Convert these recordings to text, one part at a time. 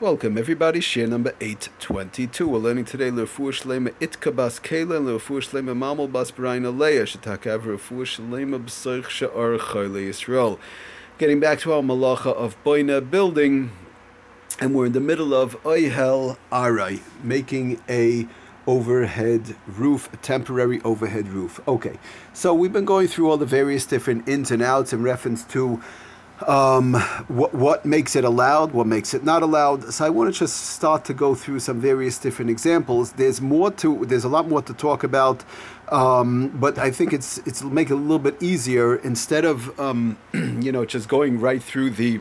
Welcome everybody, share number 822. We're learning today Lerfuah Shlema Itkabas Kela and Lerfuah Shlema Mamal Bas Braina Leia Shatakav Lerfuah Shlema B'Soich Sha'ar Chayle Yisrael. Getting back to our malacha of Boina building, and we're in the middle of Oyhel Arai, making a overhead roof, a temporary overhead roof. Okay, so we've been going through all the various different ins and outs in reference to um, what, what makes it allowed, what makes it not allowed. So I want to just start to go through some various different examples. There's more to, there's a lot more to talk about, um, but I think it's it's make it a little bit easier instead of um, you know just going right through the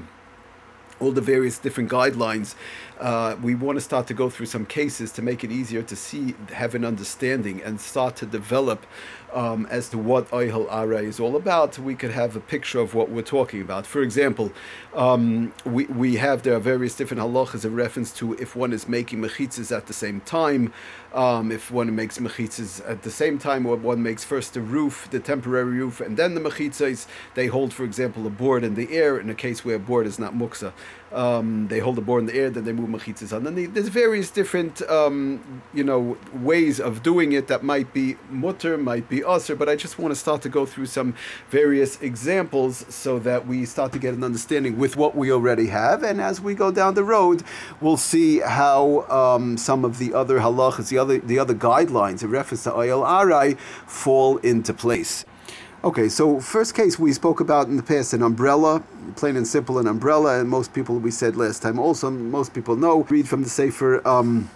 all the various different guidelines. Uh, we want to start to go through some cases to make it easier to see, have an understanding, and start to develop um, as to what Oihel Ara is all about. We could have a picture of what we're talking about. For example, um, we, we have there are various different halachas in reference to if one is making mechitzas at the same time, um, if one makes mechitzas at the same time, or one makes first the roof, the temporary roof, and then the mechitzas. They hold, for example, a board in the air in a case where a board is not muktza. Um, they hold the board in the air, then they move mechitzas underneath. There's various different, um, you know, ways of doing it that might be mutter, might be usher, but I just want to start to go through some various examples so that we start to get an understanding with what we already have. And as we go down the road, we'll see how um, some of the other halachas, the other the other guidelines in reference to ayal arai, fall into place. Okay, so first case we spoke about in the past an umbrella, plain and simple an umbrella, and most people we said last time also most people know. Read from the Sefer. Um,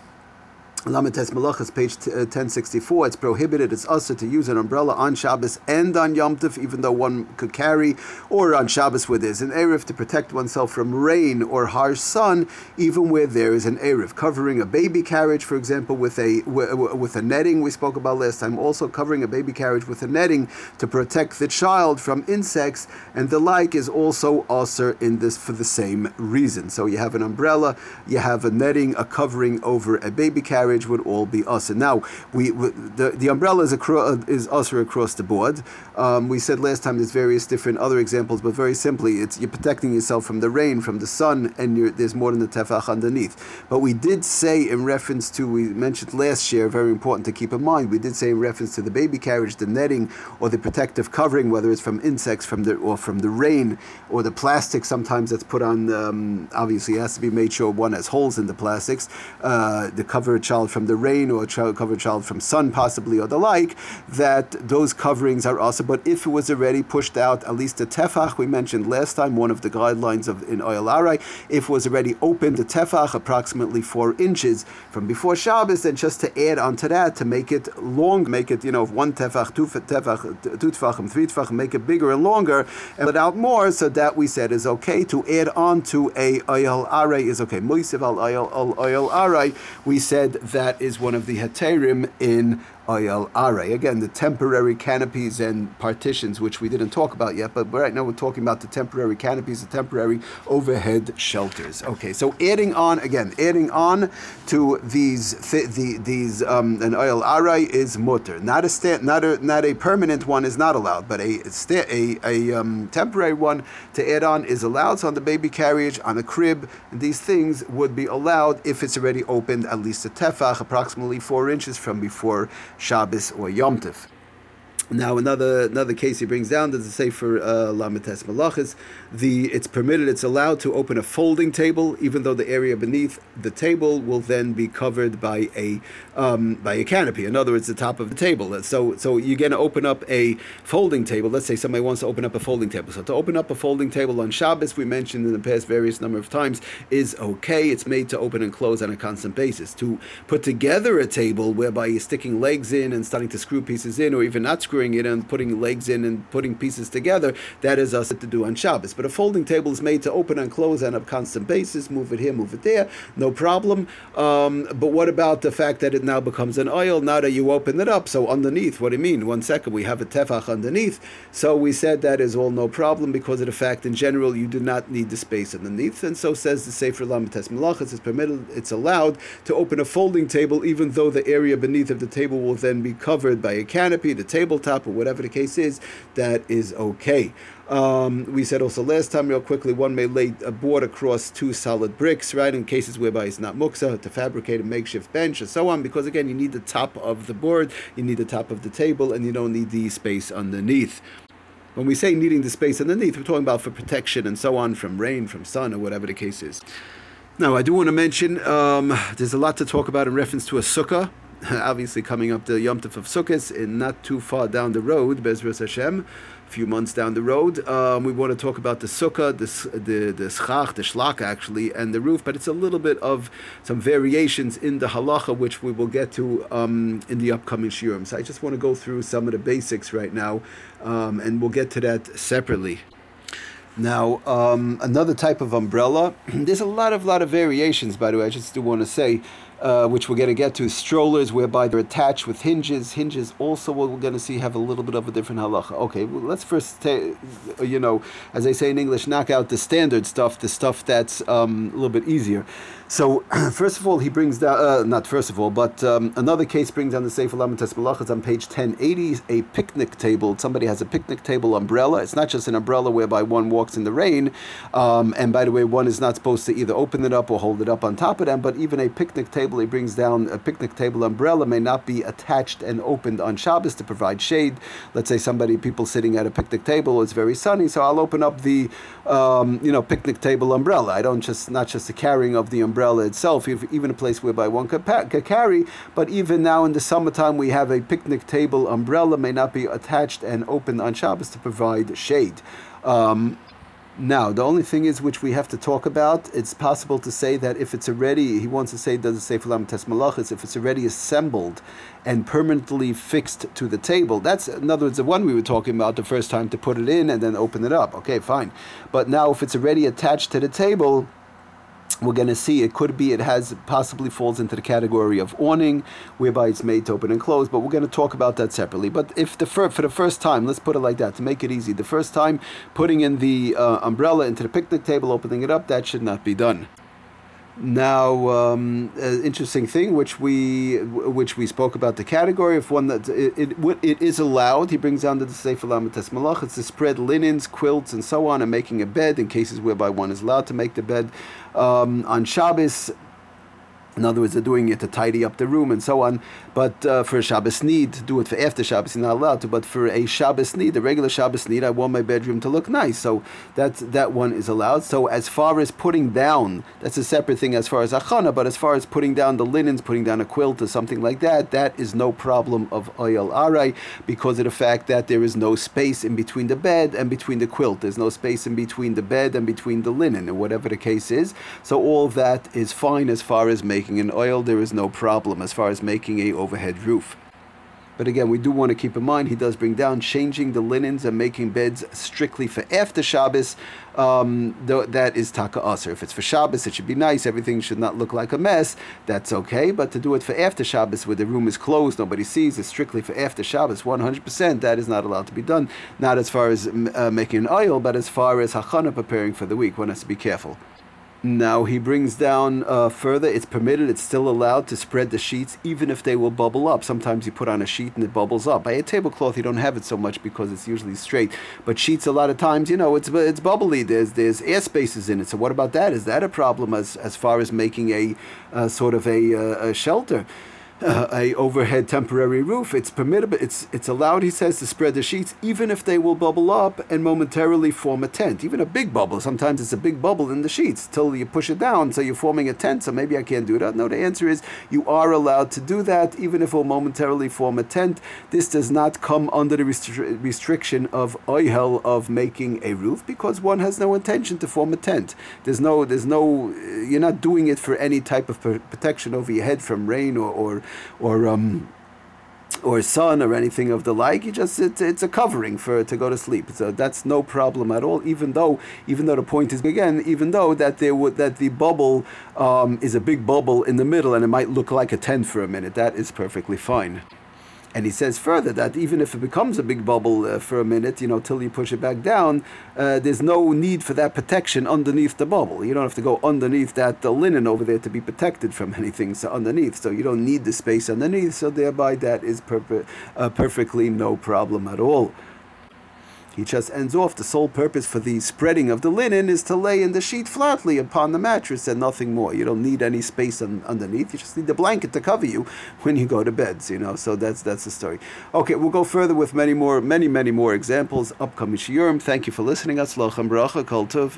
Lamed Tes Malachas, page t- uh, 1064. It's prohibited, it's usher to use an umbrella on Shabbos and on Yom Tov, even though one could carry, or on Shabbos where there's an eruv to protect oneself from rain or harsh sun, even where there is an eruv. Covering a baby carriage, for example, with a with a netting we spoke about last time. Also covering a baby carriage with a netting to protect the child from insects and the like is also usher in this for the same reason. So you have an umbrella, you have a netting, a covering over a baby carriage would all be us. And now we, we the, the umbrella is across, is across the board. Um, we said last time there's various different other examples, but very simply, it's you're protecting yourself from the rain, from the sun, and there's more than the tefach underneath. But we did say in reference to we mentioned last year, very important to keep in mind. We did say in reference to the baby carriage, the netting or the protective covering, whether it's from insects, from the or from the rain or the plastic. Sometimes that's put on. Um, obviously, has to be made sure one has holes in the plastics. Uh, the cover a child from the rain or a child, child from sun, possibly or the like. That those coverings are also. But if it was already pushed out, at least the tefach we mentioned last time, one of the guidelines of in oil arai, if it was already open the tefach approximately four inches from before Shabbos, then just to add onto that to make it long, make it you know one tefach, two tefach, two tefachim, three tefachim, make it bigger and longer, and without more. So that we said is okay to add on to a oil arai is okay. Moisiv al oil arai, we said that is one of the heterim in Are. Again, the temporary canopies and partitions, which we didn't talk about yet, but right now we're talking about the temporary canopies, the temporary overhead shelters. Okay, so adding on again, adding on to these th- the, these um, an Ayal Are is mutter. Not a sta- not a not a permanent one is not allowed, but a sta- a, a um, temporary one to add on is allowed. So on the baby carriage, on the crib, these things would be allowed if it's already opened at least a tefach, approximately four inches from before Shabbos or Yom Tov. Now another another case he brings down does it say for uh, Lamed Tes Malachis. The it's permitted it's allowed to open a folding table even though the area beneath the table will then be covered by a um, by a canopy. In other words the top of the table. So so you're going to open up a folding table. Let's say somebody wants to open up a folding table. So to open up a folding table on Shabbos we mentioned in the past various number of times is okay. It's made to open and close on a constant basis. To put together a table whereby you're sticking legs in and starting to screw pieces in or even not screwing it and putting legs in and putting pieces together, that is us to do on Shabbos. But a folding table is made to open and close on a constant basis, move it here, move it there, no problem. Um, but what about the fact that it now becomes an oil now that you open it up? So underneath, what do you mean? One second, we have a tefach underneath. So we said that is all no problem because of the fact in general you do not need the space underneath. And so says the Sefer Lamed Tes Malachas, it's permitted, it's allowed to open a folding table even though the area beneath of the table will then be covered by a canopy, the table tabletop or whatever the case is, that is okay. Um, we said also last time, real quickly, one may lay a board across two solid bricks, right? In cases whereby it's not muktza to fabricate a makeshift bench and so on, because again, you need the top of the board, you need the top of the table, and you don't need the space underneath. When we say needing the space underneath, we're talking about for protection and so on from rain, from sun, or whatever the case is. Now, I do want to mention um, there's a lot to talk about in reference to a sukkah. Obviously, coming up the Yom Tov of Sukkot, and not too far down the road, Bezras Hashem a few months down the road. Um, we want to talk about the sukkah, the the the schach, the shlach actually, and the roof, but it's a little bit of some variations in the halacha, which we will get to um, in the upcoming shiurim. So I just want to go through some of the basics right now, um, and we'll get to that separately. Now, um, another type of umbrella. There's a lot of lot of variations, by the way. I just do want to say uh, which we're going to get to, strollers whereby they're attached with hinges. Hinges also, what we're going to see, have a little bit of a different halacha. Okay, well, let's first, ta- you know, as they say in English, knock out the standard stuff, the stuff that's um, a little bit easier. So, first of all, he brings down, uh, not first of all, but um, another case brings down the Sefer Lamed Tes Malachas on page 1080, a picnic table. Somebody has a picnic table umbrella. It's not just an umbrella whereby one walks in the rain. Um, and by the way, one is not supposed to either open it up or hold it up on top of them, but even a picnic table table, he brings down a picnic table umbrella may not be attached and opened on Shabbos to provide shade. Let's say somebody, people sitting at a picnic table, it's very sunny, so I'll open up the, um, you know, picnic table umbrella. I don't just, not just the carrying of the umbrella itself, even a place whereby one could, pa- could carry, but even now in the summertime we have a picnic table umbrella may not be attached and opened on Shabbos to provide shade. Um, now, the only thing is which we have to talk about, it's possible to say that if it's already, he wants to say, does it say Fulam Tes if it's already assembled and permanently fixed to the table, that's, in other words, the one we were talking about the first time to put it in and then open it up. Okay, fine. But now if it's already attached to the table, we're going to see it could be it has possibly falls into the category of awning whereby it's made to open and close but we're going to talk about that separately. But if the fir- for the first time let's put it like that to make it easy the first time putting in the uh, umbrella into the picnic table opening it up that should not be done now, um, interesting thing, which we which we spoke about the category of one that it, it, it is allowed. He brings down the Sefer Lamed Tes Malach. It's to spread linens, quilts, and so on, and making a bed in cases whereby one is allowed to make the bed um, on Shabbos. In other words, they're doing it to tidy up the room and so on. But uh, for a Shabbos need, do it for after Shabbos, you're not allowed to. But for a Shabbos need, a regular Shabbos need, I want my bedroom to look nice. So that that one is allowed. So as far as putting down, that's a separate thing as far as achana. But as far as putting down the linens, putting down a quilt or something like that, that is no problem of oyel arai because of the fact that there is no space in between the bed and between the quilt. There's no space in between the bed and between the linen, or whatever the case is. So all that is fine as far as making making an oil, there is no problem as far as making a overhead roof. But again, we do want to keep in mind he does bring down changing the linens and making beds strictly for after Shabbos. Um, th- that is taka aser. If it's for Shabbos, it should be nice. Everything should not look like a mess. That's okay. But to do it for after Shabbos, where the room is closed, nobody sees, it's strictly for after Shabbos. One hundred percent. That is not allowed to be done. Not as far as uh, making an oil, but as far as hachana preparing for the week. One has to be careful. Now he brings down uh, further. It's permitted. It's still allowed to spread the sheets, even if they will bubble up. Sometimes you put on a sheet and it bubbles up. By a tablecloth, you don't have it so much because it's usually straight. But sheets, a lot of times, you know, it's it's bubbly. There's there's air spaces in it. So what about that? Is that a problem as as far as making a uh, sort of a, uh, a shelter? Uh, a overhead temporary roof. It's permissible. It's it's allowed. He says to spread the sheets even if they will bubble up and momentarily form a tent. Even a big bubble. Sometimes it's a big bubble in the sheets till you push it down. So you're forming a tent. So maybe I can't do that. No, the answer is you are allowed to do that even if it will momentarily form a tent. This does not come under the restri- restriction of oihel of making a roof because one has no intention to form a tent. There's no there's no you're not doing it for any type of protection over your head from rain or, or or um, or sun or anything of the like. You just it's, it's a covering for to go to sleep. So that's no problem at all. Even though even though the point is again, even though that there would that the bubble um, is a big bubble in the middle and it might look like a tent for a minute, that is perfectly fine. And he says further that even if it becomes a big bubble uh, for a minute, you know, till you push it back down, uh, there's no need for that protection underneath the bubble. You don't have to go underneath that uh, linen over there to be protected from anything so underneath. So you don't need the space underneath. So thereby that is per- uh, perfectly no problem at all. He just ends off the sole purpose for the spreading of the linen is to lay in the sheet flatly upon the mattress and nothing more. You don't need any space un- underneath. You just need the blanket to cover you when you go to bed. You know, so that's that's the story. Okay, we'll go further with many more, many many more examples. Upcoming shiurim. Thank you for listening. Atzlochem bracha kol tov.